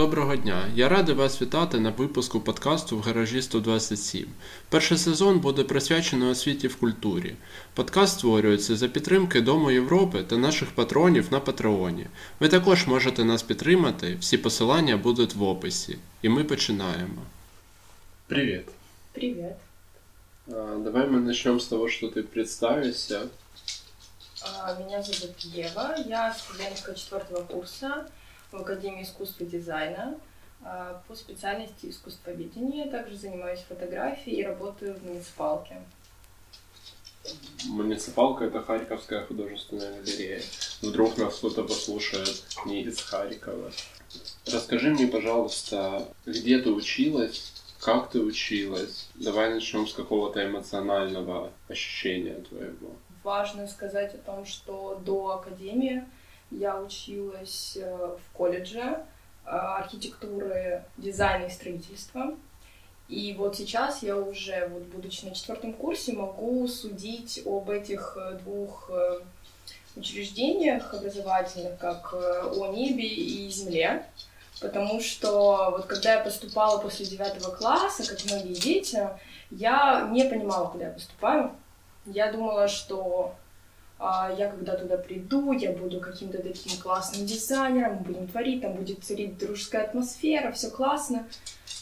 Доброго дня! Я радий вас вітати на випуску подкасту в гаражі 127. Перший сезон буде присвячений освіті в культурі. Подкаст створюється за підтримки Дому Європи та наших патронів на Патреоні. Ви також можете нас підтримати, всі посилання будуть в описі. І ми починаємо. Привіт! Привет. А, давай мы начнем с того, что ты представишься. А, Меня зовут Ева, я студентка четвертого курса в Академии искусства и дизайна а, по специальности искусствоведения. Также занимаюсь фотографией и работаю в муниципалке. Муниципалка это Харьковская художественная галерея. Вдруг нас кто-то послушает не из Харькова. Расскажи мне, пожалуйста, где ты училась, как ты училась? Давай начнем с какого-то эмоционального ощущения твоего. Важно сказать о том, что до Академии я училась э, в колледже э, архитектуры, дизайна и строительства. И вот сейчас я уже, вот будучи на четвертом курсе, могу судить об этих э, двух учреждениях образовательных, как о небе и земле. Потому что вот когда я поступала после девятого класса, как многие дети, я не понимала, куда я поступаю. Я думала, что я когда туда приду, я буду каким-то таким классным дизайнером, мы будем творить, там будет царить дружеская атмосфера, все классно.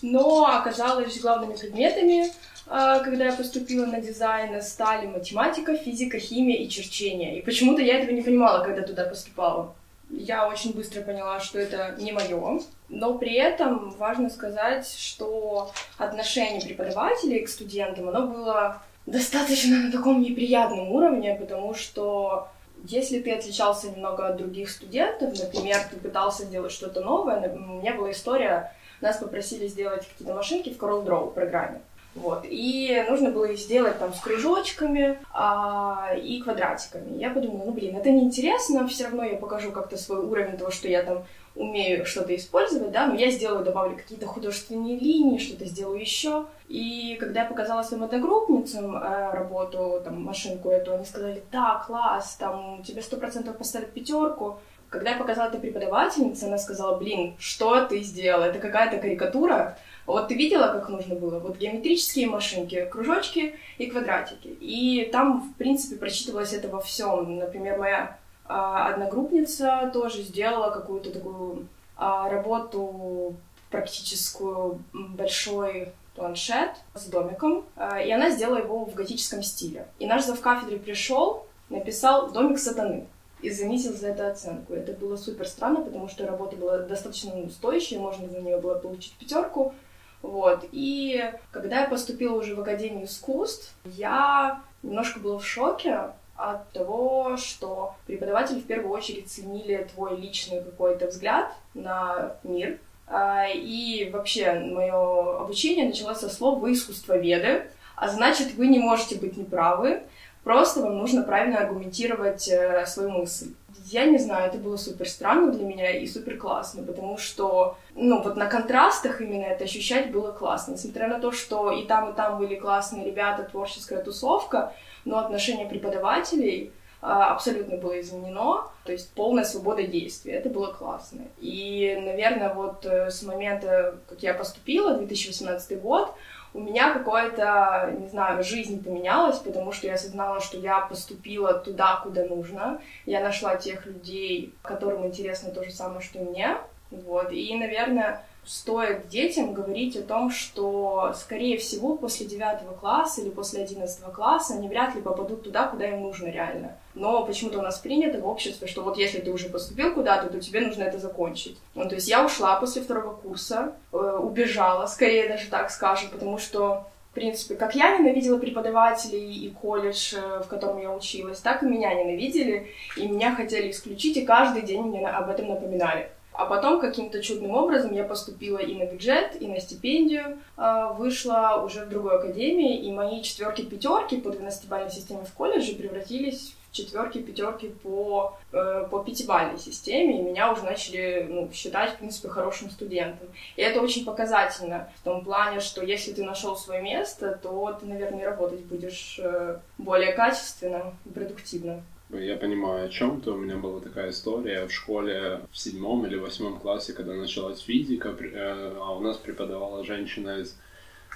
Но оказалось главными предметами, а, когда я поступила на дизайн, стали математика, физика, химия и черчение. И почему-то я этого не понимала, когда туда поступала. Я очень быстро поняла, что это не мое. Но при этом важно сказать, что отношение преподавателей к студентам, оно было достаточно на таком неприятном уровне, потому что если ты отличался немного от других студентов, например, ты пытался сделать что-то новое, у меня была история, нас попросили сделать какие-то машинки в CorelDRAW программе. Вот. И нужно было их сделать там с кружочками а, и квадратиками. Я подумала, ну блин, это неинтересно, все равно я покажу как-то свой уровень того, что я там умею что-то использовать, да, но я сделаю, добавлю какие-то художественные линии, что-то сделаю еще. И когда я показала своим одногруппницам э, работу, там, машинку эту, они сказали, да, класс, там, тебе сто процентов поставят пятерку. Когда я показала это преподавательнице, она сказала, блин, что ты сделала? Это какая-то карикатура. Вот ты видела, как нужно было? Вот геометрические машинки, кружочки и квадратики. И там, в принципе, прочитывалось это во всем. Например, моя одногруппница тоже сделала какую-то такую а, работу практическую, большой планшет с домиком, а, и она сделала его в готическом стиле. И наш зав кафедры пришел, написал «Домик сатаны» и занизил за это оценку. Это было супер странно, потому что работа была достаточно стоящая, можно за нее было получить пятерку. Вот. И когда я поступила уже в Академию искусств, я немножко была в шоке, от того, что преподаватели в первую очередь ценили твой личный какой-то взгляд на мир. А, и вообще мое обучение началось со слов «вы искусствоведы», а значит, вы не можете быть неправы, просто вам нужно правильно аргументировать э, свою мысль. Я не знаю, это было супер странно для меня и супер классно, потому что, ну, вот на контрастах именно это ощущать было классно. Несмотря на то, что и там, и там были классные ребята, творческая тусовка, но отношение преподавателей а, абсолютно было изменено, то есть полная свобода действий, это было классно. И, наверное, вот э, с момента, как я поступила, 2018 год, у меня какое-то, не знаю, жизнь поменялась, потому что я осознала, что я поступила туда, куда нужно. Я нашла тех людей, которым интересно то же самое, что и мне. Вот. И, наверное, стоит детям говорить о том, что, скорее всего, после девятого класса или после одиннадцатого класса они вряд ли попадут туда, куда им нужно реально. Но почему-то у нас принято в обществе, что вот если ты уже поступил куда-то, то тебе нужно это закончить. Ну, то есть я ушла после второго курса, э, убежала, скорее даже так скажем, потому что в принципе, как я ненавидела преподавателей и колледж, э, в котором я училась, так и меня ненавидели, и меня хотели исключить, и каждый день мне об этом напоминали. А потом каким-то чудным образом я поступила и на бюджет, и на стипендию, а, вышла уже в другой академии, и мои четверки пятерки по 12-бальной системе в колледже превратились в четверки пятерки по, э, по пятибалльной системе, и меня уже начали ну, считать, в принципе, хорошим студентом. И это очень показательно в том плане, что если ты нашел свое место, то ты, наверное, работать будешь э, более качественно продуктивно. Я понимаю, о чем ты. У меня была такая история в школе в седьмом или восьмом классе, когда началась физика, э, а у нас преподавала женщина из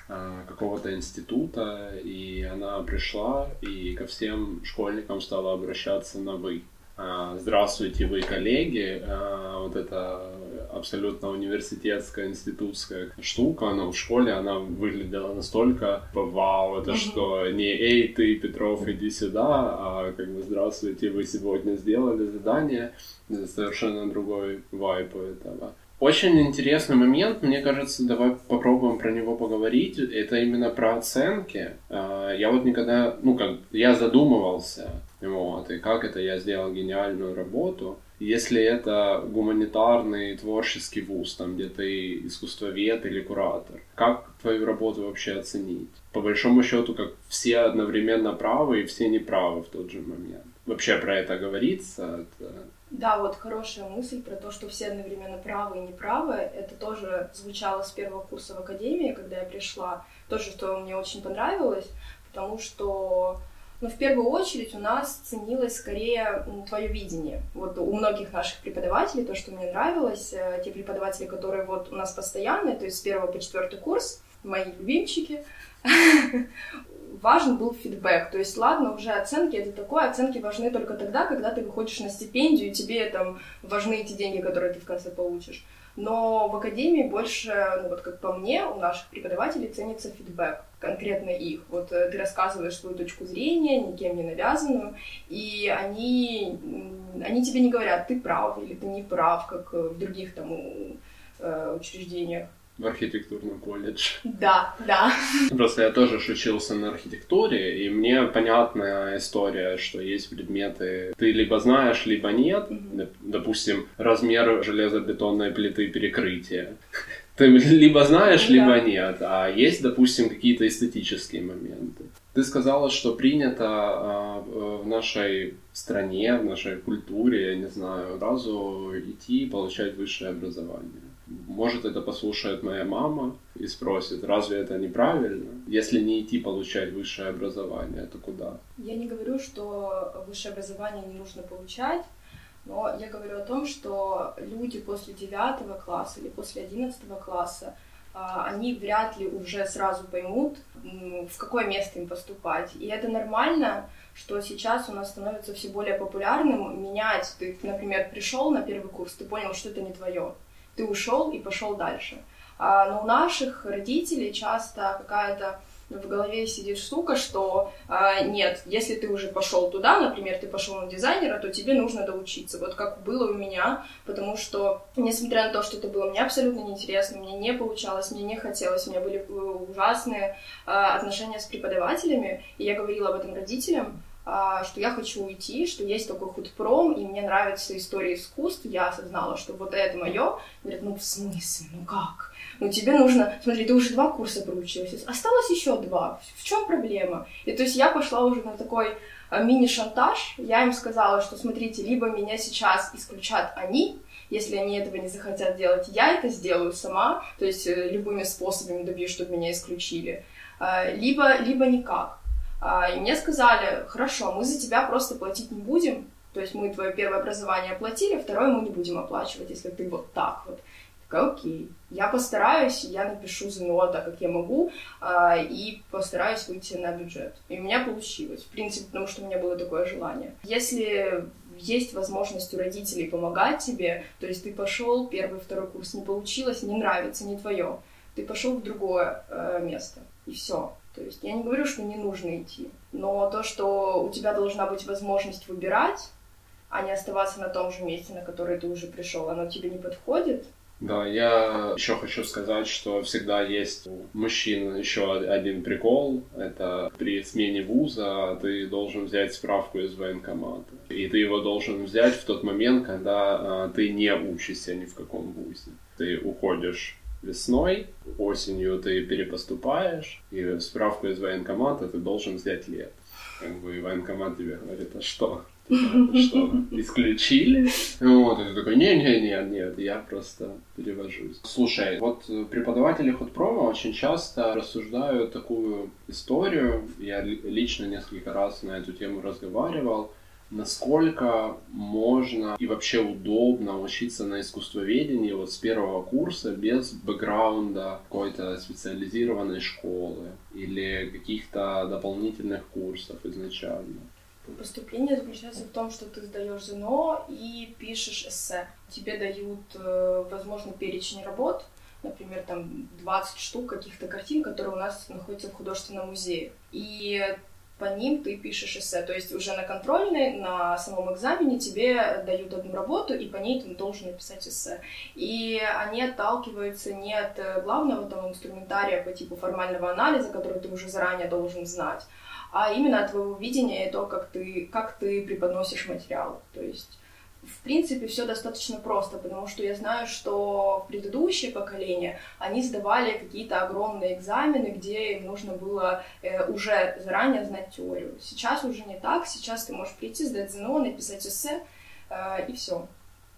э, какого-то института, и она пришла и ко всем школьникам стала обращаться на «вы». А, здравствуйте, вы коллеги. А, вот это абсолютно университетская, институтская штука, но в школе она выглядела настолько вау, это что не эй, ты, Петров, иди сюда, а как бы здравствуйте, вы сегодня сделали задание, это совершенно другой вайп у этого. Очень интересный момент, мне кажется, давай попробуем про него поговорить. Это именно про оценки. А, я вот никогда, ну как, я задумывался, вот, и как это я сделал гениальную работу. Если это гуманитарный творческий вуз, там где ты искусствовед или куратор, как твою работу вообще оценить? По большому счету, как все одновременно правы и все неправы в тот же момент. Вообще про это говорится? Это да, вот хорошая мысль про то, что все одновременно правы и неправы. Это тоже звучало с первого курса в академии, когда я пришла. Тоже, что мне очень понравилось, потому что ну, в первую очередь у нас ценилось скорее твое видение. Вот у многих наших преподавателей то, что мне нравилось, э, те преподаватели, которые вот у нас постоянные, то есть с первого по четвертый курс, мои любимчики, важен был фидбэк. То есть, ладно, уже оценки это такое, оценки важны только тогда, когда ты выходишь на стипендию, и тебе там важны эти деньги, которые ты в конце получишь. Но в академии больше, ну вот как по мне, у наших преподавателей ценится фидбэк, конкретно их. Вот э, ты рассказываешь свою точку зрения, никем не навязанную, и они, они тебе не говорят, ты прав или ты не прав, как в других там э, учреждениях в архитектурном колледже. Да, да. Просто я тоже учился на архитектуре, и мне понятная история, что есть предметы, ты либо знаешь, либо нет. Допустим, размер железобетонной плиты перекрытия. Ты либо знаешь, да. либо нет. А есть, допустим, какие-то эстетические моменты. Ты сказала, что принято а, в нашей стране, в нашей культуре, я не знаю, сразу идти получать высшее образование. Может, это послушает моя мама и спросит, разве это неправильно? Если не идти получать высшее образование, то куда? Я не говорю, что высшее образование не нужно получать, но я говорю о том, что люди после девятого класса или после одиннадцатого класса, а, они вряд ли уже сразу поймут, в какое место им поступать. И это нормально, что сейчас у нас становится все более популярным менять. Ты, например, пришел на первый курс, ты понял, что это не твое ты ушел и пошел дальше. А, но у наших родителей часто какая-то в голове сидит штука, что а, нет, если ты уже пошел туда, например, ты пошел на дизайнера, то тебе нужно доучиться. Вот как было у меня, потому что, несмотря на то, что это было мне абсолютно неинтересно, мне не получалось, мне не хотелось, у меня были э, ужасные а, отношения с преподавателями, и я говорила об этом родителям, что я хочу уйти, что есть такой худпром, и мне нравится история искусств, я осознала, что вот это мое. Говорят, ну в смысле, ну как? Ну тебе нужно, смотри, ты уже два курса проучилась, осталось еще два, в чем проблема? И то есть я пошла уже на такой а, мини-шантаж, я им сказала, что смотрите, либо меня сейчас исключат они, если они этого не захотят делать, я это сделаю сама, то есть э, любыми способами добьюсь, чтобы меня исключили, а, либо, либо никак. А, и мне сказали, хорошо, мы за тебя просто платить не будем, то есть мы твое первое образование оплатили, второе мы не будем оплачивать, если ты вот так вот. Такая, окей, я постараюсь, я напишу ЗНО так, как я могу, а, и постараюсь выйти на бюджет. И у меня получилось, в принципе, потому что у меня было такое желание. Если есть возможность у родителей помогать тебе, то есть ты пошел, первый, второй курс не получилось, не нравится, не твое, ты пошел в другое э, место, и все то есть я не говорю, что не нужно идти, но то, что у тебя должна быть возможность выбирать, а не оставаться на том же месте, на которое ты уже пришел, оно тебе не подходит, да, я еще хочу сказать, что всегда есть у мужчин еще один прикол. Это при смене вуза ты должен взять справку из военкомата. И ты его должен взять в тот момент, когда а, ты не учишься ни в каком вузе. Ты уходишь весной, осенью ты перепоступаешь, и справку из военкомата ты должен взять лет. Как бы военкомат тебе говорит, а что? Что, исключили? Вот, и ты такой, не-не-не, нет, я просто перевожусь. Слушай, вот преподаватели худпрома очень часто рассуждают такую историю, я лично несколько раз на эту тему разговаривал, насколько можно и вообще удобно учиться на искусствоведении вот с первого курса без бэкграунда какой-то специализированной школы или каких-то дополнительных курсов изначально? Поступление заключается в том, что ты сдаешь ЗНО и пишешь эссе. Тебе дают, э, возможно, перечень работ, например, там 20 штук каких-то картин, которые у нас находятся в художественном музее. И по ним ты пишешь эссе. То есть уже на контрольной, на самом экзамене тебе дают одну работу, и по ней ты должен написать эссе. И они отталкиваются не от главного там инструментария по типу формального анализа, который ты уже заранее должен знать, а именно от твоего видения и то, как ты, как ты преподносишь материал. То есть в принципе, все достаточно просто, потому что я знаю, что предыдущее поколение, они сдавали какие-то огромные экзамены, где им нужно было э, уже заранее знать теорию. Сейчас уже не так, сейчас ты можешь прийти, сдать ЗНО, написать эссе, э, и все.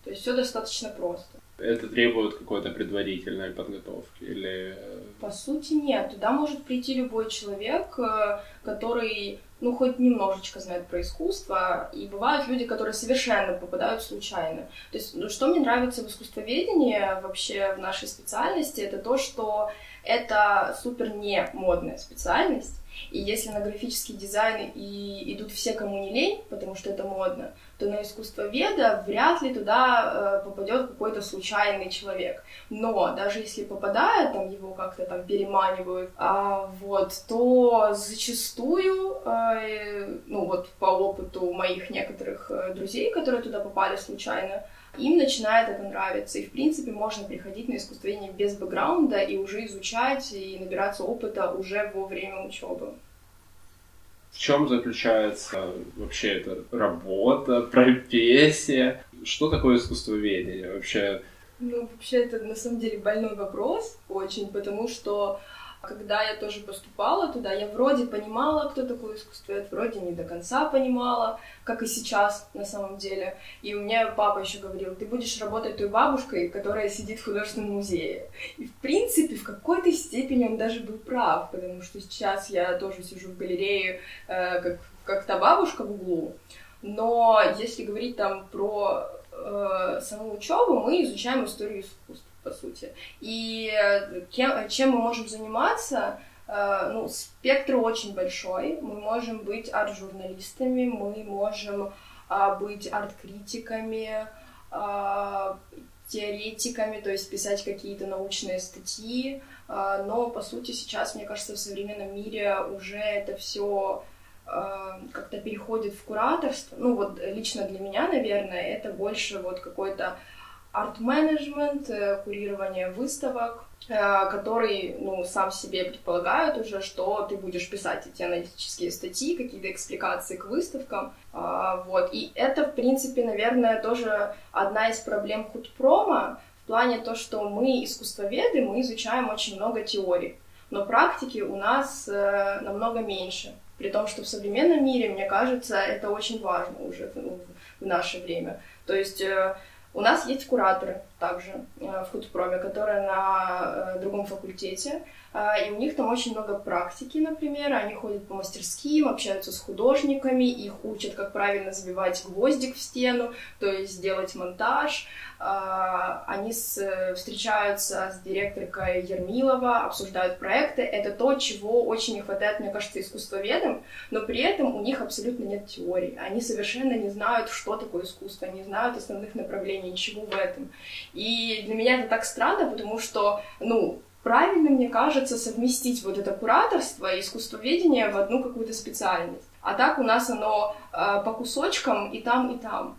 То есть все достаточно просто. Это требует какой-то предварительной подготовки или... Э, По сути, нет. Туда может прийти любой человек, э, который ну, хоть немножечко знают про искусство, и бывают люди, которые совершенно попадают случайно. То есть, ну, что мне нравится в искусствоведении вообще в нашей специальности, это то, что это супер не модная специальность, и если на графический дизайн и идут все, кому не лень, потому что это модно, то на искусство веда вряд ли туда э, попадет какой-то случайный человек. Но даже если попадает, там его как-то там переманивают, а, вот, то зачастую, э, ну вот по опыту моих некоторых э, друзей, которые туда попали случайно, им начинает это нравиться. И, в принципе, можно приходить на искусствоведение без бэкграунда и уже изучать и набираться опыта уже во время учебы. В чем заключается вообще эта работа, профессия? Что такое искусствоведение вообще? Ну, вообще, это на самом деле больной вопрос очень, потому что когда я тоже поступала туда, я вроде понимала, кто такой искусствовед, вроде не до конца понимала, как и сейчас на самом деле. И у меня папа еще говорил, ты будешь работать той бабушкой, которая сидит в художественном музее. И в принципе, в какой-то степени он даже был прав, потому что сейчас я тоже сижу в галерее, э, как, как та бабушка в углу. Но если говорить там про э, саму учебу, мы изучаем историю искусства по сути. И э, чем мы можем заниматься? Э, ну, спектр очень большой. Мы можем быть арт-журналистами, мы можем а, быть арт-критиками, а, теоретиками, то есть писать какие-то научные статьи. А, но, по сути, сейчас, мне кажется, в современном мире уже это все как-то переходит в кураторство. Ну, вот лично для меня, наверное, это больше вот какой-то арт-менеджмент, э, курирование выставок, э, который, ну, сам себе предполагает уже, что ты будешь писать эти аналитические статьи, какие-то экспликации к выставкам, а, вот, и это, в принципе, наверное, тоже одна из проблем худпрома, в плане то, что мы, искусствоведы, мы изучаем очень много теорий, но практики у нас э, намного меньше, при том, что в современном мире, мне кажется, это очень важно уже в наше время, то есть у нас есть кураторы также э, в худпроме, которые на э, другом факультете, а, и у них там очень много практики, например, они ходят по мастерским, общаются с художниками, их учат, как правильно забивать гвоздик в стену, то есть делать монтаж. А, они встречаются с директоркой Ермилова, обсуждают проекты. Это то, чего очень не хватает, мне кажется, искусствоведам, но при этом у них абсолютно нет теории. Они совершенно не знают, что такое искусство, не знают основных направлений, ничего в этом. И для меня это так странно, потому что, ну, правильно, мне кажется, совместить вот это кураторство и искусствоведение в одну какую-то специальность. А так у нас оно э, по кусочкам и там, и там.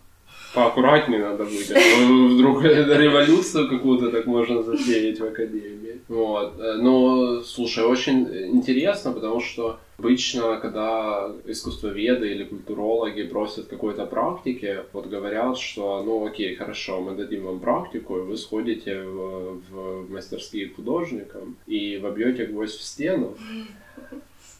Поаккуратнее надо быть, а то вдруг революцию какую-то так можно затеять в академии. Вот. Э, но, слушай, очень интересно, потому что Обычно, когда искусствоведы или культурологи просят какой-то практики, вот говорят, что ну окей, хорошо, мы дадим вам практику, и вы сходите в, в мастерские художникам и вобьете гвоздь в стену.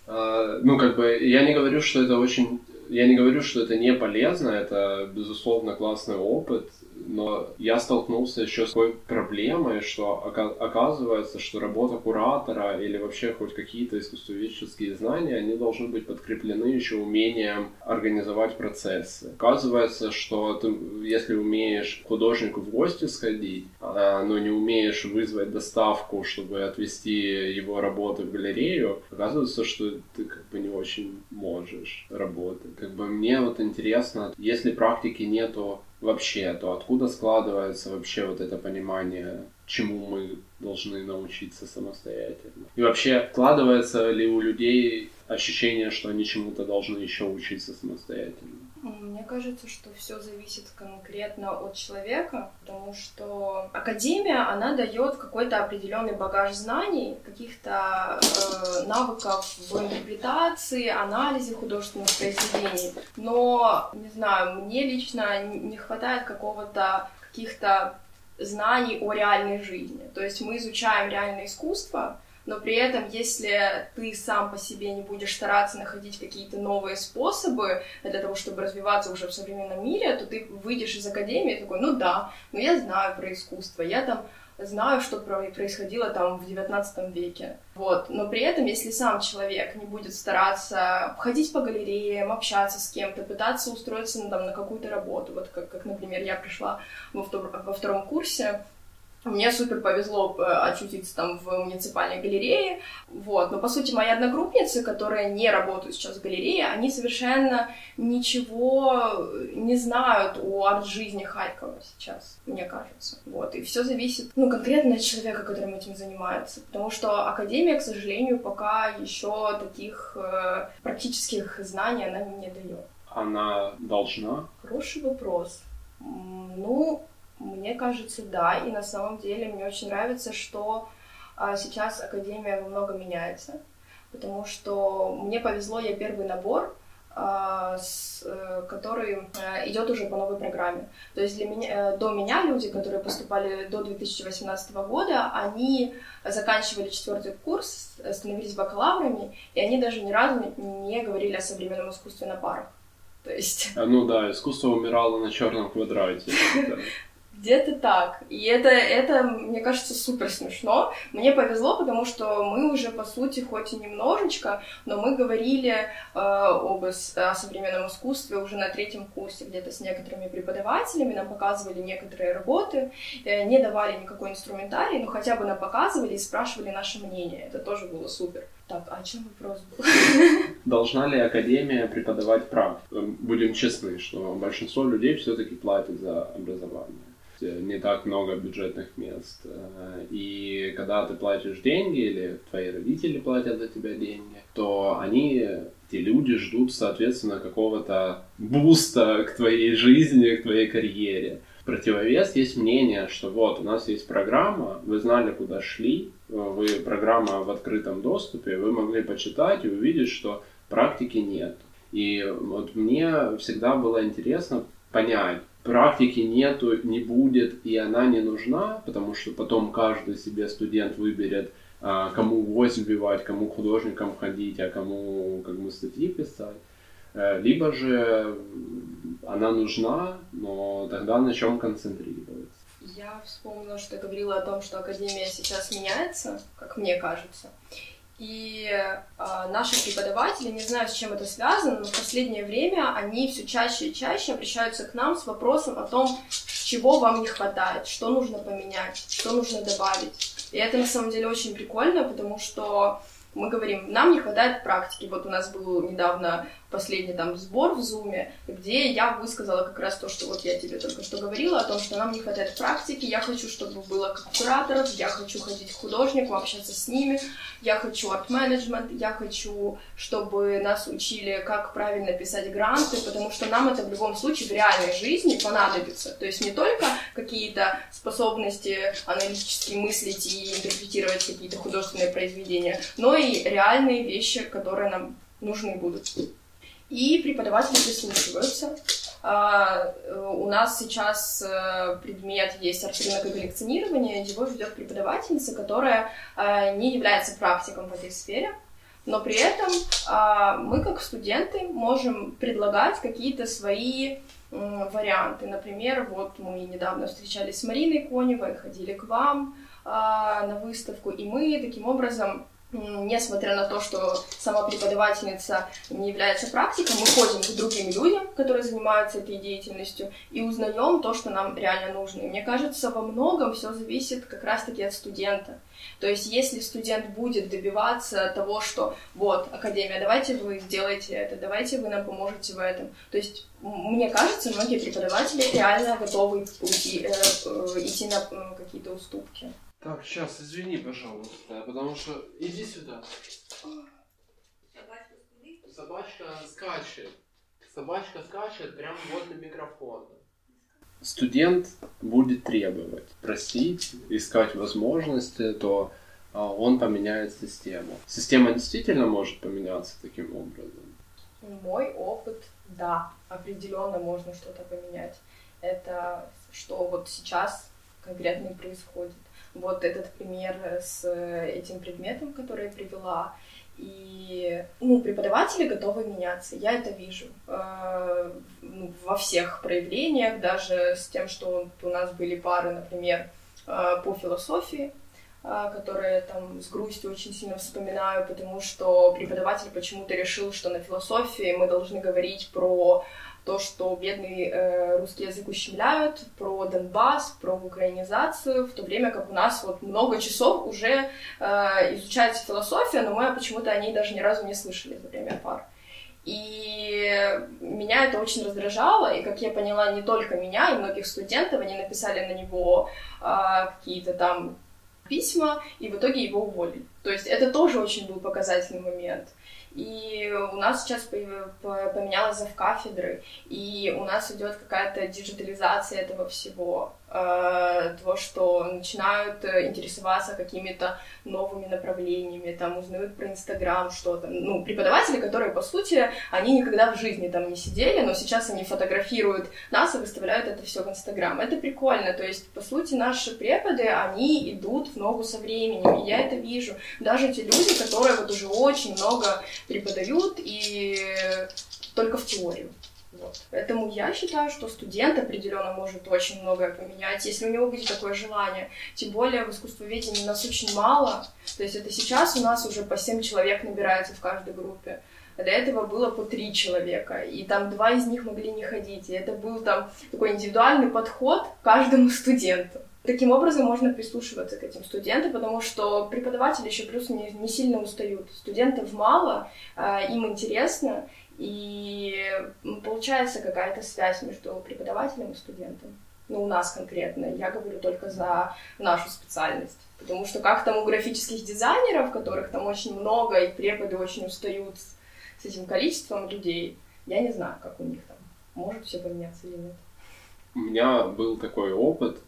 А, ну, как бы, я не говорю, что это очень... Я не говорю, что это не полезно, это, безусловно, классный опыт, но я столкнулся еще с такой проблемой, что оказывается, что работа куратора или вообще хоть какие-то искусствоведческие знания, они должны быть подкреплены еще умением организовать процессы. Оказывается, что ты, если умеешь художнику в гости сходить, а, но не умеешь вызвать доставку, чтобы отвести его работы в галерею, оказывается, что ты как бы не очень можешь работать. Как бы мне вот интересно, если практики нету вообще, то откуда складывается вообще вот это понимание, чему мы должны научиться самостоятельно? И вообще, складывается ли у людей ощущение, что они чему-то должны еще учиться самостоятельно? Кажется, что все зависит конкретно от человека, потому что академия, она дает какой-то определенный багаж знаний, каких-то э, навыков в интерпретации, анализе художественных произведений. Но, не знаю, мне лично не хватает какого-то каких-то знаний о реальной жизни. То есть мы изучаем реальное искусство, но при этом, если ты сам по себе не будешь стараться находить какие-то новые способы для того, чтобы развиваться уже в современном мире, то ты выйдешь из академии такой, ну да, ну я знаю про искусство, я там знаю, что происходило там в 19 веке. Вот. Но при этом, если сам человек не будет стараться ходить по галереям, общаться с кем-то, пытаться устроиться ну, там, на какую-то работу, вот как, как, например, я пришла во, втор- во втором курсе, мне супер повезло э, очутиться там в муниципальной галерее, вот. Но, по сути, мои одногруппницы, которые не работают сейчас в галерее, они совершенно ничего не знают о арт-жизни Харькова сейчас, мне кажется. Вот. И все зависит, ну, конкретно от человека, которым этим занимается. Потому что Академия, к сожалению, пока еще таких э, практических знаний она не дает. Она должна? Хороший вопрос. Ну, мне кажется, да. И на самом деле мне очень нравится, что а, сейчас Академия много меняется, потому что мне повезло, я первый набор, а, э, который э, идет уже по новой программе. То есть для меня, э, до меня люди, которые поступали до 2018 года, они заканчивали четвертый курс, становились бакалаврами, и они даже ни разу не говорили о современном искусстве на парах. То есть... А, ну да, искусство умирало на черном квадрате. Где-то так. И это, это, мне кажется, супер смешно. Мне повезло, потому что мы уже, по сути, хоть и немножечко, но мы говорили э, об, о современном искусстве уже на третьем курсе, где-то с некоторыми преподавателями, нам показывали некоторые работы, э, не давали никакой инструментарий, но хотя бы нам показывали и спрашивали наше мнение. Это тоже было супер. Так, а о чем вопрос был? Должна ли Академия преподавать практику? Будем честны, что большинство людей все-таки платят за образование не так много бюджетных мест. Э, и когда ты платишь деньги, или твои родители платят за тебя деньги, то они, эти люди ждут, соответственно, какого-то буста к твоей жизни, к твоей карьере. Противовес есть мнение, что вот, у нас есть программа, вы знали, куда шли, вы программа в открытом доступе, вы могли почитать и увидеть, что практики нет. И вот мне всегда было интересно понять, практики нету, не будет, и она не нужна, потому что потом каждый себе студент выберет, а, кому гвоздь вбивать, кому художникам ходить, а кому как бы статьи писать. Э, либо же она нужна, но тогда на чем концентрироваться? Я вспомнила, что ты говорила о том, что Академия сейчас меняется, как мне кажется. И э, наши преподаватели, не знаю, с чем это связано, но в последнее время они все чаще и чаще обращаются к нам с вопросом о том, чего вам не хватает, что нужно поменять, что нужно добавить. И это на самом деле очень прикольно, потому что мы говорим, нам не хватает практики. Вот у нас был недавно последний там сбор в Зуме, где я высказала как раз то, что вот я тебе только что говорила, о том, что нам не хватает практики, я хочу, чтобы было как кураторов, я хочу ходить к художникам, общаться с ними, я хочу арт-менеджмент, я хочу, чтобы нас учили, как правильно писать гранты, потому что нам это в любом случае в реальной жизни понадобится. То есть не только какие-то способности аналитически мыслить и интерпретировать какие-то художественные произведения, но и реальные вещи, которые нам нужны будут и преподаватели прислушиваются. А, у нас сейчас э, предмет есть и коллекционирование, его ведет преподавательница, которая э, не является практиком в этой сфере, но при этом а, мы, как студенты, можем предлагать какие-то свои варианты. Например, вот мы недавно встречались с Мариной Коневой, ходили к вам а, на выставку, и мы таким образом несмотря на то, что сама преподавательница не является практиком, мы ходим к другим людям, которые занимаются этой деятельностью, и узнаем то, что нам реально нужно. И мне кажется, во многом все зависит как раз-таки от студента. То есть, если студент будет добиваться того, что вот, Академия, давайте вы сделаете это, давайте вы нам поможете в этом. То есть, мне кажется, многие преподаватели реально готовы уйти, э, э, идти на какие-то уступки. Так, сейчас, извини, пожалуйста, потому что... Иди сюда. Собачка скачет. Собачка скачет прямо возле микрофона. Студент будет требовать, просить, искать возможности, то а, он поменяет систему. Система действительно может поменяться таким образом? Мой опыт, да, определенно можно что-то поменять. Это что вот сейчас конкретно и происходит вот этот пример с этим предметом, который я привела. И ну, преподаватели готовы меняться, я это вижу э, ну, во всех проявлениях, даже с тем, что у нас были пары, например, э, по философии, э, которые там с грустью очень сильно вспоминаю, потому что преподаватель почему-то решил, что на философии мы должны говорить про то, что бедный э, русский язык ущемляют, про Донбасс, про украинизацию, в то время как у нас вот много часов уже э, изучается философия, но мы почему-то о ней даже ни разу не слышали за время пар. И меня это очень раздражало, и, как я поняла, не только меня, и многих студентов, они написали на него э, какие-то там письма, и в итоге его уволили. То есть это тоже очень был показательный момент. И у нас сейчас поменялась кафедры, и у нас идет какая-то диджитализация этого всего. Э, то, что начинают э, интересоваться какими-то новыми направлениями, там, узнают про Инстаграм что-то. Ну, преподаватели, которые, по сути, они никогда в жизни там не сидели, но сейчас они фотографируют нас и выставляют это все в Инстаграм. Это прикольно, то есть, по сути, наши преподы, они идут в ногу со временем, и я это вижу. Даже те люди, которые вот уже очень много преподают и только в теорию. Вот. Поэтому я считаю, что студент определенно может очень многое поменять, если у него будет такое желание. Тем более в искусствоведении нас очень мало. То есть это сейчас у нас уже по 7 человек набирается в каждой группе. А до этого было по три человека, и там два из них могли не ходить. И это был там такой индивидуальный подход к каждому студенту. Таким образом можно прислушиваться к этим студентам, потому что преподаватели еще плюс не, не сильно устают. Студентов мало, э, им интересно, и получается какая-то связь между преподавателем и студентом. Ну, у нас конкретно. Я говорю только за нашу специальность. Потому что как там у графических дизайнеров, которых там очень много, и преподы очень устают с, этим количеством людей, я не знаю, как у них там. Может все поменяться или нет. У меня был такой опыт.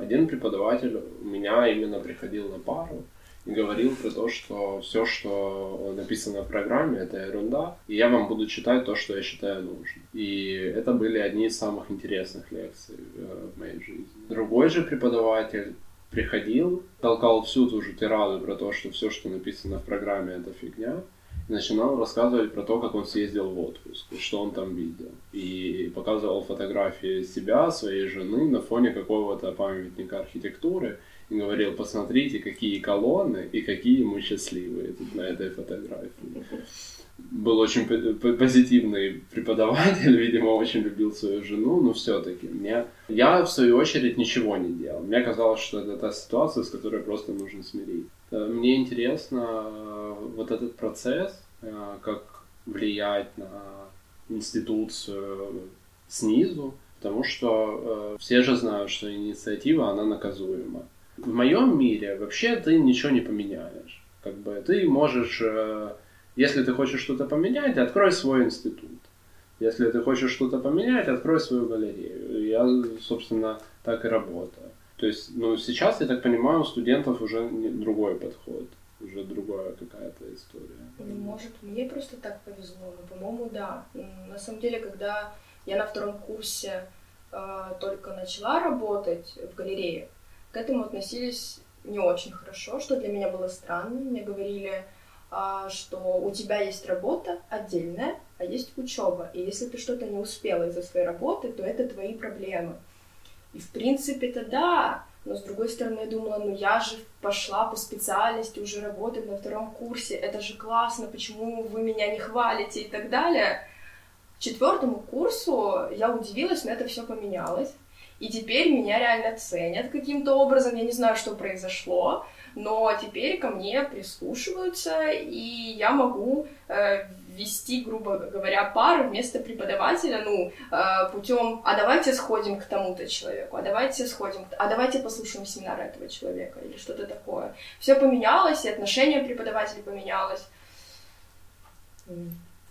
Один преподаватель у меня именно приходил на пару, говорил про то, что все, что написано в программе, это ерунда, и я вам буду читать то, что я считаю нужным. И это были одни из самых интересных лекций э, в моей жизни. Другой же преподаватель приходил, толкал всю ту же тираду про то, что все, что написано в программе, это фигня, и начинал рассказывать про то, как он съездил в отпуск, и что он там видел. И показывал фотографии себя, своей жены на фоне какого-то памятника архитектуры, говорил, посмотрите, какие колонны и какие мы счастливые тут на этой фотографии. Был очень позитивный преподаватель, видимо, очень любил свою жену, но все-таки мне... Я, в свою очередь, ничего не делал. Мне казалось, что это та ситуация, с которой просто нужно смириться. Э, мне интересно э, вот этот процесс, э, как влиять на институцию снизу, потому что все же знают, что инициатива, она наказуема в моем мире вообще ты ничего не поменяешь. Как бы ты можешь, э, если ты хочешь что-то поменять, открой свой институт. Если ты хочешь что-то поменять, открой свою галерею. Я, собственно, так и работаю. То есть, ну, сейчас, я так понимаю, у студентов уже другой подход, уже другая какая-то история. Ну, может, мне просто так повезло, но, по-моему, да. На самом деле, когда я на втором курсе э, только начала работать в галерее, к этому относились не очень хорошо, что для меня было странно. Мне говорили, а, что у тебя есть работа отдельная, а есть учеба. И если ты что-то не успела из-за своей работы, то это твои проблемы. И в принципе это да, но с другой стороны я думала, ну я же пошла по специальности уже работать на втором курсе, это же классно, почему вы меня не хвалите и так далее. К четвертому курсу я удивилась, но это все поменялось. И теперь меня реально ценят каким-то образом, я не знаю, что произошло, но теперь ко мне прислушиваются, и я могу э, вести, грубо говоря, пары вместо преподавателя, ну, э, путем, а давайте сходим к тому-то человеку, а давайте сходим, а давайте послушаем семинар этого человека или что-то такое. Все поменялось, и отношение преподавателя поменялось.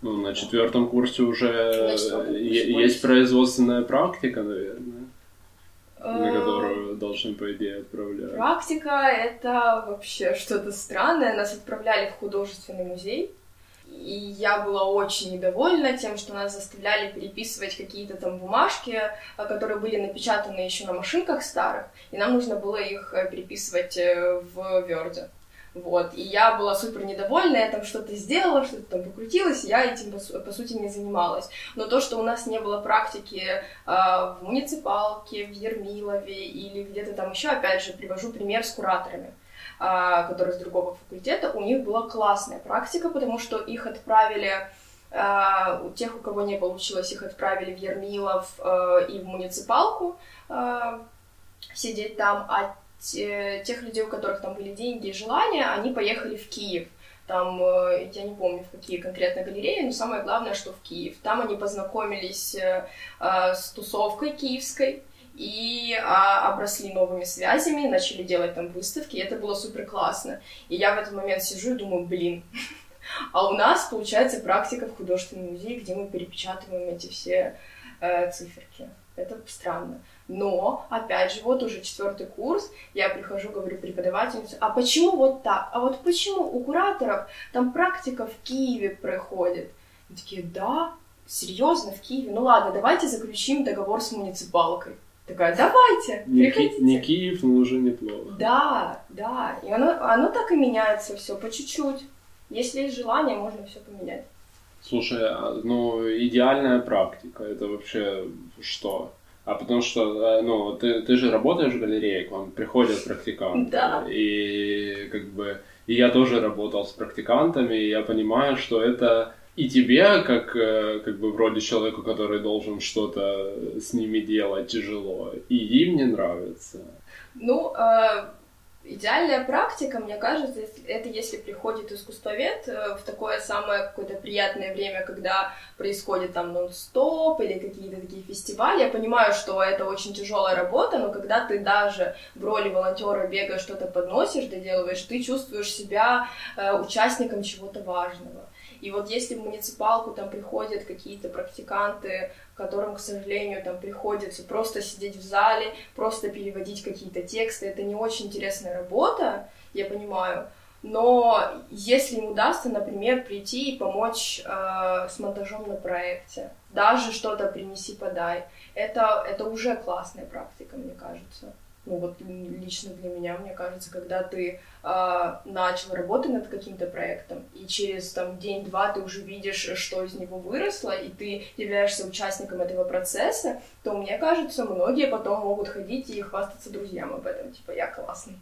Ну, на четвертом курсе уже четвертом курсе есть производственная практика, наверное, на э, которую должны, по идее, отправлять. Практика — это вообще что-то странное. Нас отправляли в художественный музей, и я была очень недовольна тем, что нас заставляли переписывать какие-то там бумажки, э, которые были напечатаны еще на машинках старых, и нам нужно было их э, переписывать в Word. Вот, и я была супер недовольна, я там что-то сделала, что-то там покрутилось, я этим, по, по сути, не занималась. Но то, что у нас не было практики э, в муниципалке, в Ермилове или где-то там еще, опять же, привожу пример с кураторами. А, которые с другого факультета, у них была классная практика, потому что их отправили а, у тех, у кого не получилось, их отправили в Ермилов э, и в муниципалку а, сидеть там, а тех людей, у которых там были деньги и желания, они поехали в Киев. Там, э, я не помню, в какие конкретно галереи, но самое главное, что в Киев. Там они познакомились э, с тусовкой киевской, и а, обросли новыми связями, начали делать там выставки, и это было супер классно. И я в этот момент сижу и думаю, блин, а у нас получается практика в художественном музее, где мы перепечатываем эти все э, циферки. Это странно. Но, опять же, вот уже четвертый курс, я прихожу, говорю преподавательнице, а почему вот так? А вот почему у кураторов там практика в Киеве проходит? И такие, да, серьезно, в Киеве? Ну ладно, давайте заключим договор с муниципалкой. Такая, давайте, не приходите. Ки- не Киев, но уже неплохо. Да, да. И оно, оно так и меняется все по чуть-чуть. Если есть желание, можно все поменять. Слушай, а, ну идеальная практика это вообще что? А потому что, э, ну, ты, ты же работаешь в галерее, к вам приходят практиканты. Да. И как бы и я тоже работал с практикантами, и я понимаю, что это и тебе, как, э, как бы вроде человеку, который должен что-то с ними делать, тяжело, и им не нравится. Ну, э, идеальная практика, мне кажется, это если приходит искусствовед э, в такое самое какое-то приятное время, когда происходит там нон-стоп или какие-то такие фестивали. Я понимаю, что это очень тяжелая работа, но когда ты даже в роли волонтера бегаешь, что-то подносишь, доделываешь, ты чувствуешь себя участником чего-то важного. И вот если в муниципалку там приходят какие-то практиканты, которым, к сожалению, там приходится просто сидеть в зале, просто переводить какие-то тексты, это не очень интересная работа, я понимаю, но если им удастся, например, прийти и помочь э, с монтажом на проекте, даже что-то принеси, подай, это, это уже классная практика, мне кажется ну вот лично для меня, мне кажется, когда ты э, начал работать над каким-то проектом, и через там день-два ты уже видишь, что из него выросло, и ты являешься участником этого процесса, то мне кажется, многие потом могут ходить и хвастаться друзьям об этом, типа я классный.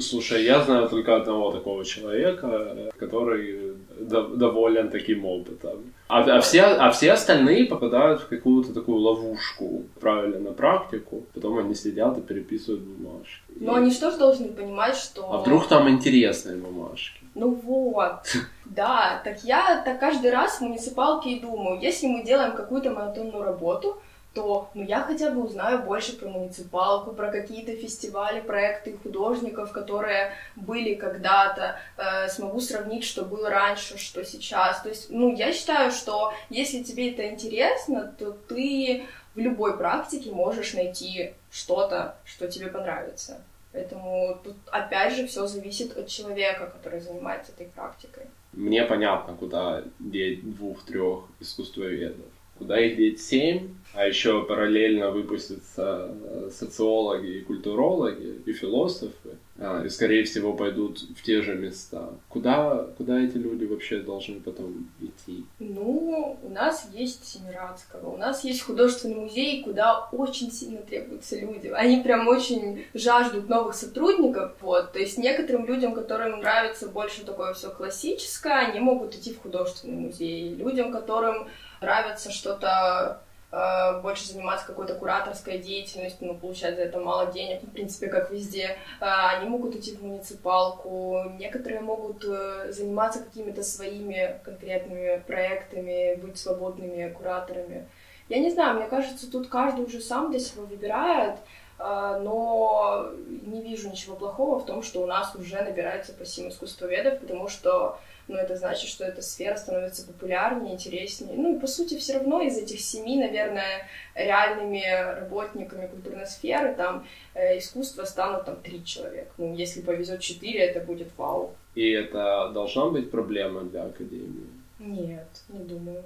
Слушай, я знаю только одного такого человека, который доволен таким опытом. А, а, все, а все остальные попадают в какую-то такую ловушку, правильно, на практику. Потом они сидят и переписывают бумажки. Но и... они что же должны понимать, что... А вдруг там интересные бумажки? Ну вот, да, так я так каждый раз в муниципалке и думаю, если мы делаем какую-то монотонную работу, то ну, я хотя бы узнаю больше про муниципалку, про какие-то фестивали, проекты художников, которые были когда-то, э, смогу сравнить, что было раньше, что сейчас. То есть, ну, я считаю, что если тебе это интересно, то ты в любой практике можешь найти что-то, что тебе понравится. Поэтому тут опять же все зависит от человека, который занимается этой практикой. Мне понятно, куда деть двух-трех искусствоведов куда их деть семь, а еще параллельно выпустятся э, социологи и культурологи, и философы. а, и, скорее всего, пойдут в те же места. Куда, куда эти люди вообще должны потом идти? Ну, у нас есть Семирадского, у нас есть художественный музей, куда очень сильно требуются люди. Они прям очень жаждут новых сотрудников, вот. То есть некоторым людям, которым нравится больше такое все классическое, они могут идти в художественный музей. Людям, которым нравится что-то Э, больше заниматься какой-то кураторской деятельностью, ну, получать за это мало денег, в принципе, как везде. Э, они могут идти в муниципалку, некоторые могут э, заниматься какими-то своими конкретными проектами, быть свободными кураторами. Я не знаю, мне кажется, тут каждый уже сам для себя выбирает, но не вижу ничего плохого в том, что у нас уже набирается по искусствоведов, потому что но это значит, что эта сфера становится популярнее, интереснее. Ну и по сути все равно из этих семи, наверное, реальными работниками культурной сферы там э, искусства станут там три человека. Ну, если повезет четыре, это будет вау. И это должна быть проблема для Академии? Нет, не думаю.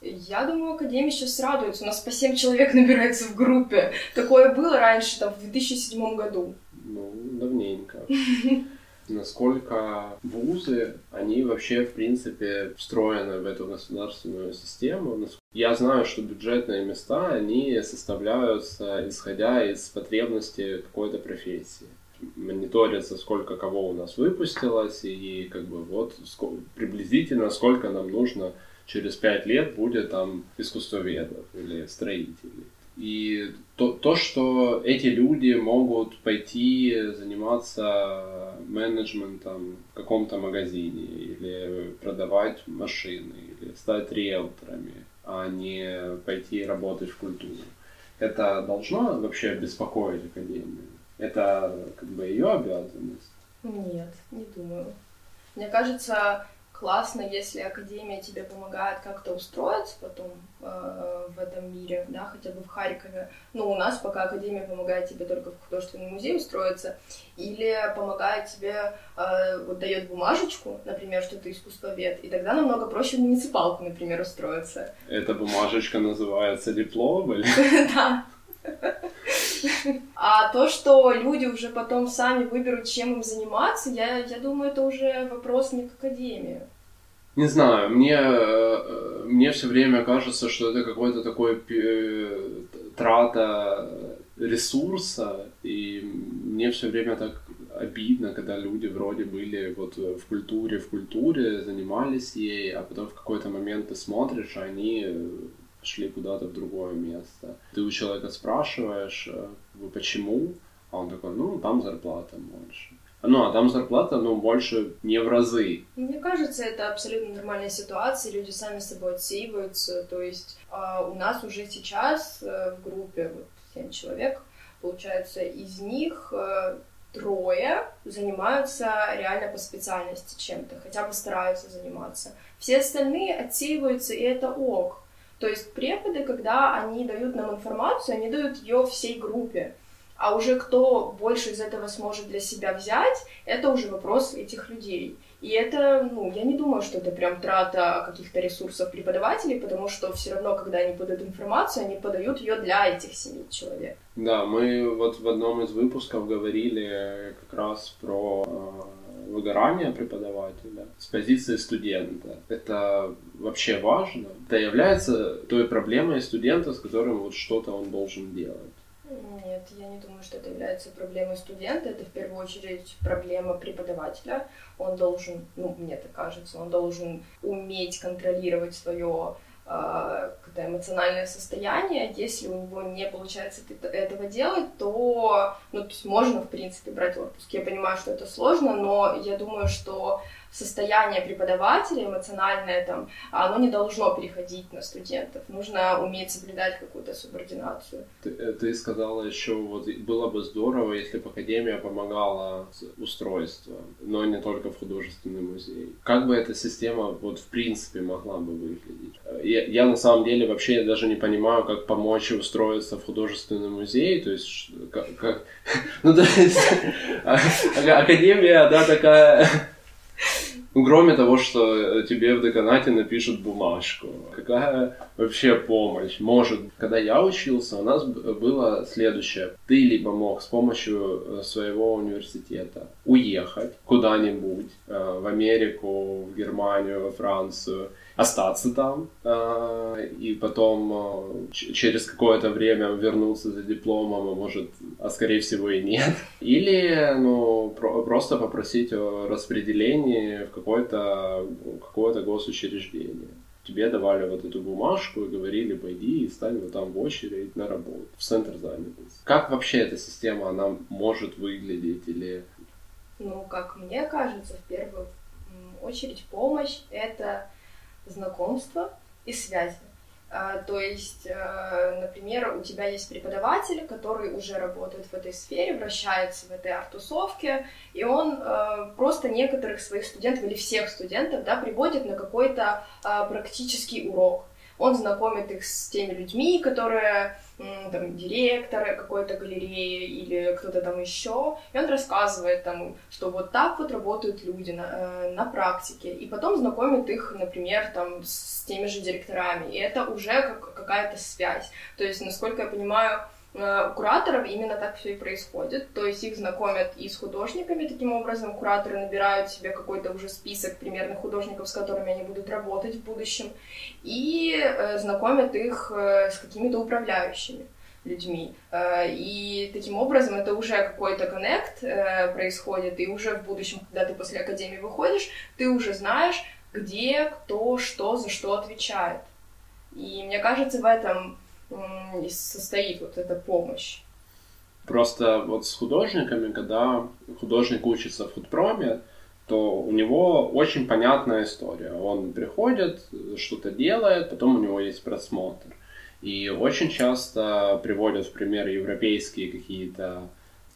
Я думаю, Академия сейчас радуется. У нас по семь человек набирается в группе. Такое было раньше, там, в 2007 году. Ну, давненько. насколько вузы, они вообще, в принципе, встроены в эту государственную систему. Я знаю, что бюджетные места, они составляются, исходя из потребностей какой-то профессии мониторится, сколько кого у нас выпустилось, и как бы вот приблизительно сколько нам нужно через пять лет будет там искусствоведов или строителей. И то, то, что эти люди могут пойти заниматься менеджментом в каком-то магазине или продавать машины, или стать риэлторами, а не пойти работать в культуру. Это должно вообще беспокоить Академию? Это как бы ее обязанность? Нет, не думаю. Мне кажется, классно, если академия тебе помогает как-то устроиться потом э, в этом мире, да, хотя бы в Харькове. Ну, у нас пока академия помогает тебе только в художественный музей устроиться, или помогает тебе, э, вот дает бумажечку, например, что ты искусствовед, и тогда намного проще в муниципалку, например, устроиться. Эта бумажечка называется диплом или? Да. А то, что люди уже потом сами выберут, чем им заниматься, я, я думаю, это уже вопрос не к академии. Не знаю, мне, э, мне все время кажется, что это какой-то такой э, трата ресурса, и мне все время так обидно, когда люди вроде были вот в культуре, в культуре, занимались ей, а потом в какой-то момент ты смотришь, а они шли куда-то в другое место. Ты у человека спрашиваешь, э, почему? А он такой, ну, там зарплата больше. Ну, а там зарплата, ну, больше не в разы. Мне кажется, это абсолютно нормальная ситуация, люди сами с собой отсеиваются, то есть э, у нас уже сейчас э, в группе вот 7 человек, получается, из них э, трое занимаются реально по специальности чем-то, хотя бы стараются заниматься. Все остальные отсеиваются, и это ок. То есть преподы, когда они дают нам информацию, они дают ее всей группе. А уже кто больше из этого сможет для себя взять, это уже вопрос этих людей. И это, ну, я не думаю, что это прям трата каких-то ресурсов преподавателей, потому что все равно, когда они подают информацию, они подают ее для этих семи человек. Да, мы вот в одном из выпусков говорили как раз про выгорание преподавателя с позиции студента. Это вообще важно? Это является той проблемой студента, с которым вот что-то он должен делать? Нет, я не думаю, что это является проблемой студента. Это в первую очередь проблема преподавателя. Он должен, ну, мне так кажется, он должен уметь контролировать свое э, эмоциональное состояние. Если у него не получается этого делать, то, ну, то есть можно, в принципе, брать отпуск. Я понимаю, что это сложно, но я думаю, что состояние преподавателя эмоциональное там, оно не должно переходить на студентов. Нужно уметь соблюдать какую-то субординацию. Ты, э, ты сказала еще, вот было бы здорово, если бы Академия помогала с устройством, но не только в художественный музей. Как бы эта система вот в принципе могла бы выглядеть? Э, я, я на самом деле вообще даже не понимаю, как помочь устроиться в художественный музей, то есть как... Ну, то есть, а, Академия, да, такая Ну, кроме того, что тебе в деканате напишут бумажку. Какая вообще помощь? Может, когда я учился, у нас было следующее. Ты либо мог с помощью э, своего университета уехать куда-нибудь, э, в Америку, в Германию, во Францию, остаться там э, и потом э, через какое-то время вернуться за дипломом, а может, а скорее всего и нет. Или ну, про- просто попросить о распределении в какое-то какое госучреждение. Тебе давали вот эту бумажку и говорили, пойди и стань вот там в очередь на работу, в центр занятости. Как вообще эта система, она может выглядеть или... Ну, как мне кажется, в первую очередь помощь — это знакомства и связи. А, то есть, э, например, у тебя есть преподаватель, который уже работает в этой сфере, вращается в этой арт-тусовке, и он э, просто некоторых своих студентов или всех студентов да, приводит на какой-то а, практический урок. Он знакомит их с теми людьми, которые там, директор какой-то галереи или кто-то там еще, и он рассказывает там, что вот так вот работают люди на, э, на практике, и потом знакомит их, например, там, с теми же директорами, и это уже как, какая-то связь. То есть, насколько я понимаю, у кураторов именно так все и происходит. То есть их знакомят и с художниками, таким образом кураторы набирают себе какой-то уже список примерных художников, с которыми они будут работать в будущем, и э, знакомят их э, с какими-то управляющими людьми. Э, и таким образом это уже какой-то коннект э, происходит, и уже в будущем, когда ты после академии выходишь, ты уже знаешь, где, кто, что, за что отвечает. И мне кажется, в этом состоит вот эта помощь. Просто вот с художниками, когда художник учится в худпроме, то у него очень понятная история. Он приходит, что-то делает, потом у него есть просмотр. И очень часто приводят в пример европейские какие-то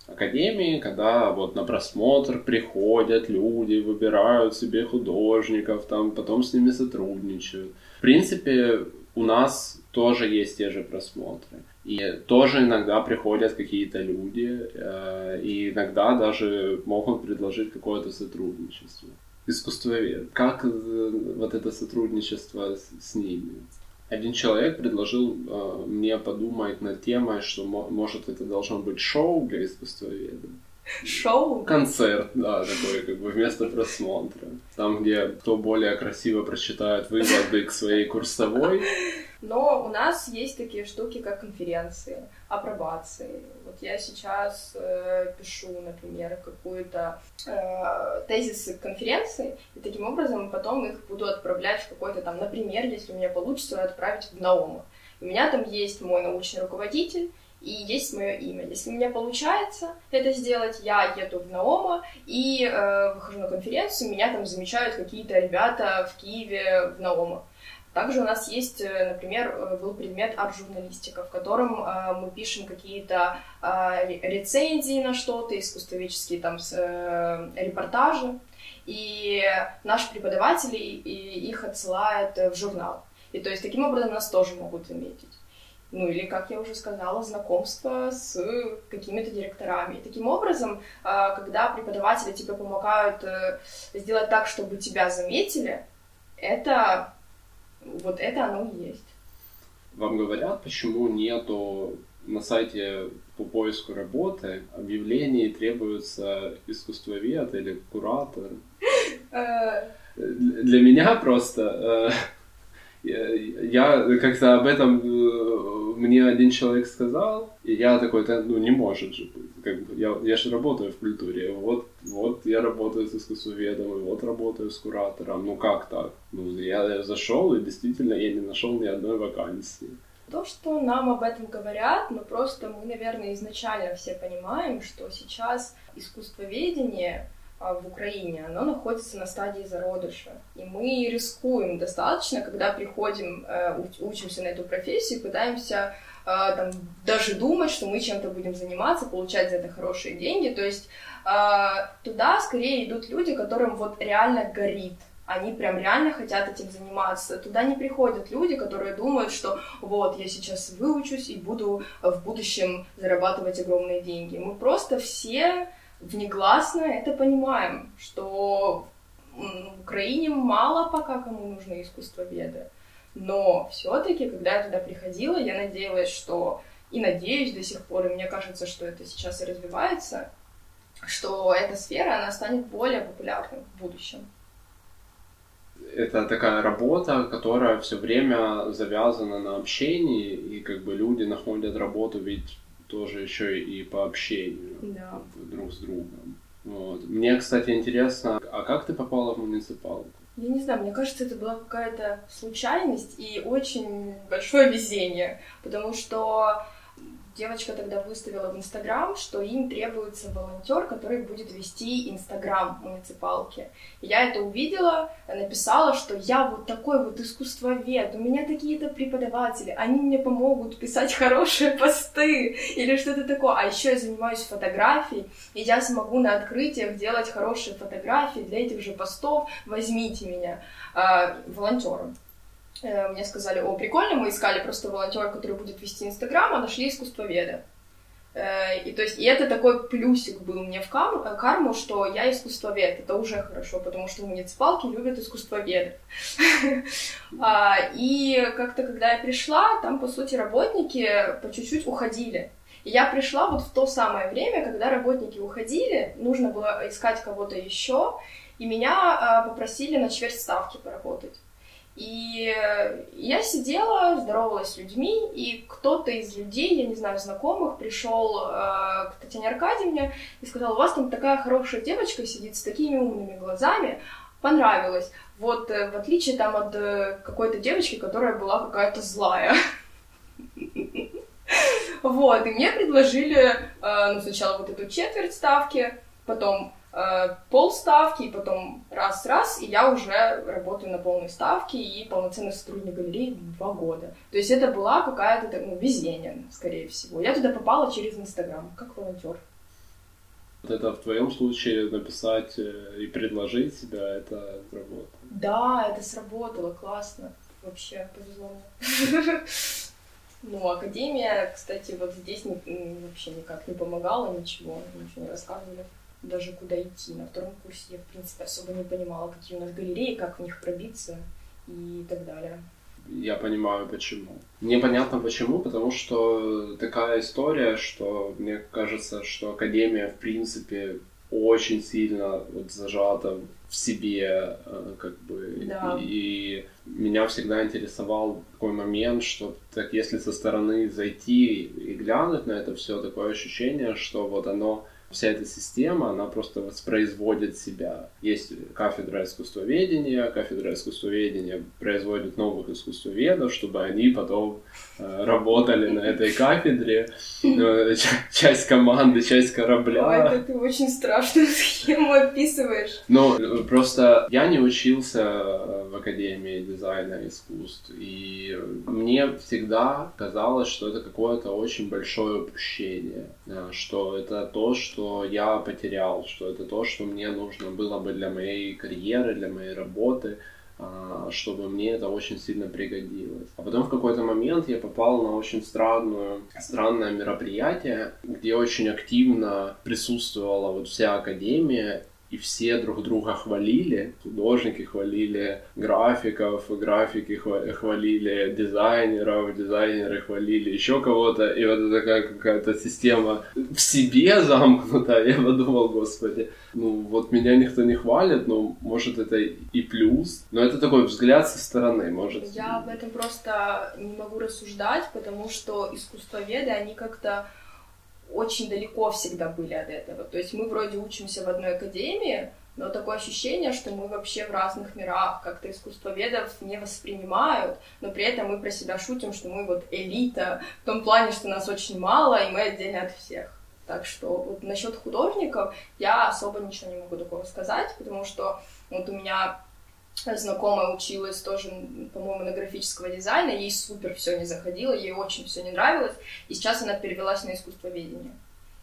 академии, когда вот на просмотр приходят люди, выбирают себе художников, там потом с ними сотрудничают. В принципе, у нас тоже есть те же просмотры. И тоже иногда приходят какие-то люди, э, и иногда даже могут предложить какое-то сотрудничество. Искусствовед. Как э, вот это сотрудничество с, с ними? Один человек предложил э, мне подумать над темой, что может это должно быть шоу для искусствоведа. Шоу? Концерт, да, такой как бы вместо просмотра. Там, где кто более красиво прочитает выводы к своей курсовой. Но у нас есть такие штуки, как конференции, апробации. Вот я сейчас э, пишу, например, какую-то э, тезисы конференции, и таким образом потом их буду отправлять в какой-то там, например, если у меня получится, отправить в Наома. У меня там есть мой научный руководитель, и есть мое имя. Если у меня получается это сделать, я еду в Наома и э, выхожу на конференцию, меня там замечают какие-то ребята в Киеве в Наома. Также у нас есть, э, например, э, был предмет арт-журналистика, в котором э, мы пишем какие-то э, рецензии на что-то, искусствоведческие там э, репортажи, и наши преподаватели их отсылают в журнал. И то есть таким образом нас тоже могут заметить ну или, как я уже сказала, знакомство с какими-то директорами. И таким образом, а, когда преподаватели тебе помогают э, сделать так, чтобы тебя заметили, это вот это оно и есть. Вам говорят, почему нету на сайте по поиску работы объявлений требуется искусствовед или куратор? Э. Для меня просто э, я как-то об этом э, мне один человек сказал, и я такой, ну не может же быть. Как бы, я, я же работаю в культуре, вот, вот я работаю с искусствоведом, и вот работаю с куратором, ну как так? Ну я зашел, и действительно я не нашел ни одной вакансии. То, что нам об этом говорят, но просто мы, наверное, изначально все понимаем, что сейчас искусствоведение в Украине, оно находится на стадии зародыша. И мы рискуем достаточно, когда приходим, э, учимся на эту профессию, пытаемся э, там, даже думать, что мы чем-то будем заниматься, получать за это хорошие деньги. То есть э, туда скорее идут люди, которым вот реально горит они прям реально хотят этим заниматься. Туда не приходят люди, которые думают, что вот, я сейчас выучусь и буду в будущем зарабатывать огромные деньги. Мы просто все внегласно это понимаем, что в Украине мало пока кому нужны искусствоведы. Но все-таки, когда я туда приходила, я надеялась, что и надеюсь до сих пор, и мне кажется, что это сейчас и развивается, что эта сфера, она станет более популярной в будущем. Это такая работа, которая все время завязана на общении, и как бы люди находят работу ведь тоже еще и по общению да. друг с другом. Вот. Мне, кстати, интересно, а как ты попала в муниципалку? Я не знаю, мне кажется, это была какая-то случайность и очень большое везение, потому что девочка тогда выставила в Инстаграм, что им требуется волонтер, который будет вести Инстаграм муниципалки. И я это увидела, написала, что я вот такой вот искусствовед, у меня такие-то преподаватели, они мне помогут писать хорошие посты или что-то такое. А еще я занимаюсь фотографией, и я смогу на открытиях делать хорошие фотографии для этих же постов, возьмите меня э, волонтером. Э, мне сказали, о, прикольно, мы искали просто волонтера, который будет вести Инстаграм, а нашли искусствоведа. Э, и то есть, и это такой плюсик был мне в карму, э, карму, что я искусствовед. Это уже хорошо, потому что муниципалки любят искусствоведов. А, и как-то, когда я пришла, там, по сути, работники по чуть-чуть уходили. И я пришла вот в то самое время, когда работники уходили, нужно было искать кого-то еще, и меня попросили на четверть ставки поработать. И я сидела, здоровалась с людьми, и кто-то из людей, я не знаю, знакомых, пришел э, к Татьяне Аркадьевне и сказал, у вас там такая хорошая девочка сидит с такими умными глазами, понравилось. Вот э, в отличие там от э, какой-то девочки, которая была какая-то злая. Вот, и мне предложили, э, ну, сначала вот эту четверть ставки, потом Э, полставки, и потом раз-раз, и я уже работаю на полной ставке и полноценный сотрудник галереи два года. То есть это была какая-то ну, везение, скорее всего. Я туда попала через Инстаграм, как волонтер. Вот это в твоем случае написать э, и предложить себя, это работа. Да, это сработало, классно. Вообще повезло мне. Ну, академия, кстати, вот здесь вообще никак не помогала, ничего, ничего не рассказывали даже куда идти. На втором курсе я, в принципе, особо не понимала, какие у нас галереи, как в них пробиться и так далее. Я понимаю, почему. Непонятно почему, потому что такая история, что мне кажется, что Академия, в принципе, очень сильно вот зажата в себе, э, как бы, да. и меня всегда интересовал такой момент, что так если со стороны зайти и глянуть на это все, такое ощущение, что вот оно вся эта система, она просто воспроизводит себя. Есть кафедра искусствоведения, кафедра искусствоведения производит новых искусствоведов, чтобы они потом э, работали на этой кафедре. Э, часть команды, часть корабля. Ой, это ты очень страшную схему описываешь. Ну, просто я не учился в Академии дизайна искусств, и мне всегда казалось, что это какое-то очень большое упущение, э, что это то, что что я потерял, что это то, что мне нужно было бы для моей карьеры, для моей работы, а, чтобы мне это очень сильно пригодилось. А потом в какой-то момент я попал на очень странную, странное мероприятие, где очень активно присутствовала вот вся академия, и все друг друга хвалили. Художники хвалили графиков, графики хвалили дизайнеров, дизайнеры хвалили еще кого-то. И вот такая какая-то система в себе замкнутая. Я подумал, господи, ну вот меня никто не хвалит, но может это и плюс. Но это такой взгляд со стороны, может. Я об этом просто не могу рассуждать, потому что искусствоведы, они как-то очень далеко всегда были от этого. То есть мы вроде учимся в одной академии, но такое ощущение, что мы вообще в разных мирах, как-то искусствоведов не воспринимают, но при этом мы про себя шутим, что мы вот элита, в том плане, что нас очень мало, и мы отдельно от всех. Так что вот насчет художников я особо ничего не могу такого сказать, потому что вот у меня знакомая училась тоже, по-моему, на графического дизайна, ей супер все не заходило, ей очень все не нравилось, и сейчас она перевелась на искусствоведение.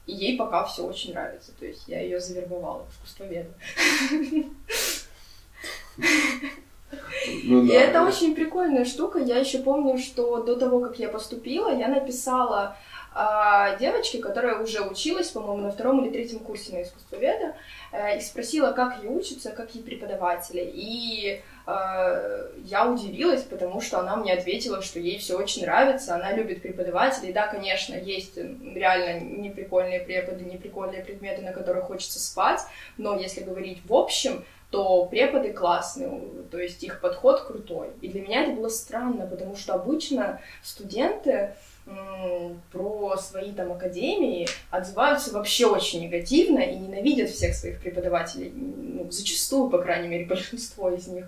И ей пока все очень нравится, то есть я ее завербовала в искусствоведа. Ну, да, и это очень прикольная штука. Я еще помню, что до того, как я поступила, я написала э, девочке, которая уже училась, по-моему, на втором или третьем курсе на искусствоведа, э, и спросила, как ей учатся, как ей преподаватели. И э, я удивилась, потому что она мне ответила, что ей все очень нравится, она любит преподавателей. Да, конечно, есть реально неприкольные преподы, неприкольные предметы, на которых хочется спать, но если говорить в общем, то преподы классные, то есть их подход крутой. И для меня это было странно, потому что обычно студенты про свои там академии отзываются вообще очень негативно и ненавидят всех своих преподавателей, ну, зачастую, по крайней мере, большинство из них.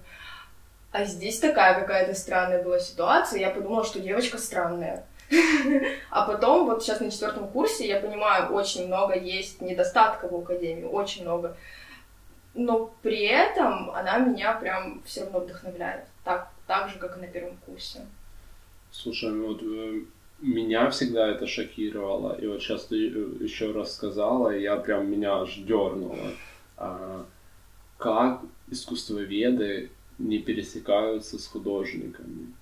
А здесь такая какая-то странная была ситуация, я подумала, что девочка странная. А потом, вот сейчас на четвертом курсе, я понимаю, очень много есть недостатков в академии, очень много. Но при этом она меня прям все равно вдохновляет, так, так же, как и на первом курсе. Слушай, ну вот э, меня всегда это шокировало. И вот сейчас ты э, еще раз сказала, и я прям меня аж дернуло. А, как искусствоведы не пересекаются с художниками?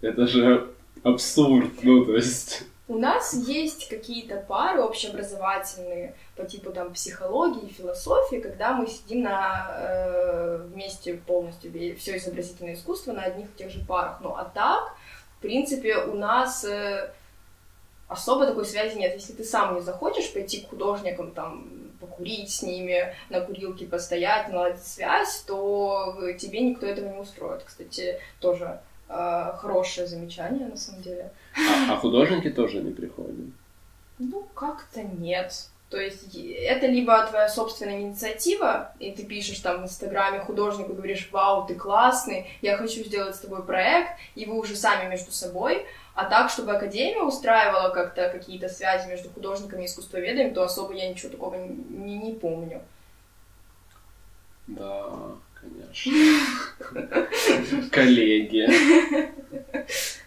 Это же абсурд, ну то есть... У нас есть какие-то пары общеобразовательные по типу там психологии, философии, когда мы сидим на э, вместе полностью все изобразительное искусство на одних и тех же парах. Ну а так в принципе, у нас э, особо такой связи нет. Если ты сам не захочешь пойти к художникам, там, покурить с ними, на курилке постоять, наладить связь, то тебе никто этого не устроит. Кстати, тоже э, хорошее замечание, на самом деле. А, а художники тоже не приходят? Ну, как-то нет. То есть это либо твоя собственная инициатива, и ты пишешь там в Инстаграме художнику, говоришь, вау, ты классный, я хочу сделать с тобой проект, и вы уже сами между собой, а так, чтобы Академия устраивала как-то какие-то связи между художниками и искусствоведами, то особо я ничего такого не, не помню. Да, конечно. Коллеги.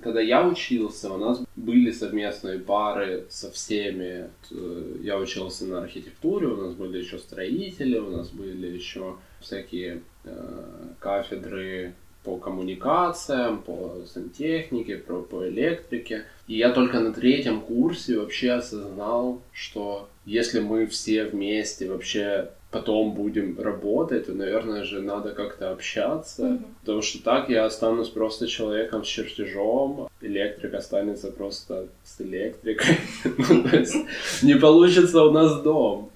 Когда я учился, у нас были совместные пары со всеми. Э, я учился на архитектуре, у нас были еще строители, у нас были еще всякие э, кафедры по коммуникациям, по сантехнике, по, по электрике. И я только на третьем курсе вообще осознал, что если мы все вместе вообще потом будем работать, то, наверное же, надо как-то общаться, mm-hmm. потому что так я останусь просто человеком с чертежом, электрик останется просто с электрикой. ну, не получится у нас дом.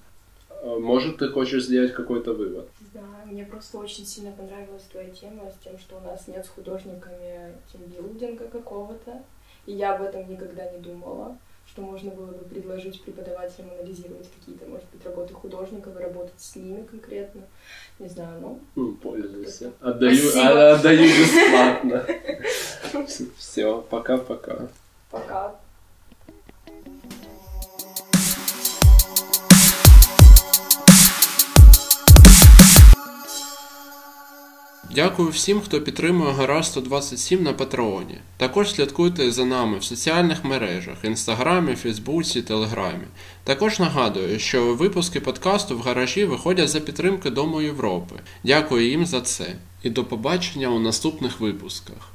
Может, ты хочешь сделать какой-то вывод? Да, мне просто очень сильно понравилась твоя тема с тем, что у нас нет с художниками тимбилдинга какого-то, и я об этом никогда не думала что можно было бы предложить преподавателям анализировать какие-то, может быть, работы художников и работать с ними конкретно. Не знаю, ну... Ну, пользуйся. Отдаю, а, отдаю бесплатно. Все, пока-пока. Пока. Дякую всім, хто підтримує Гараж 127 на Патреоні. Також слідкуйте за нами в соціальних мережах Інстаграмі, Фейсбуці, Телеграмі. Також нагадую, що випуски подкасту в гаражі виходять за підтримки Дому Європи. Дякую їм за це і до побачення у наступних випусках.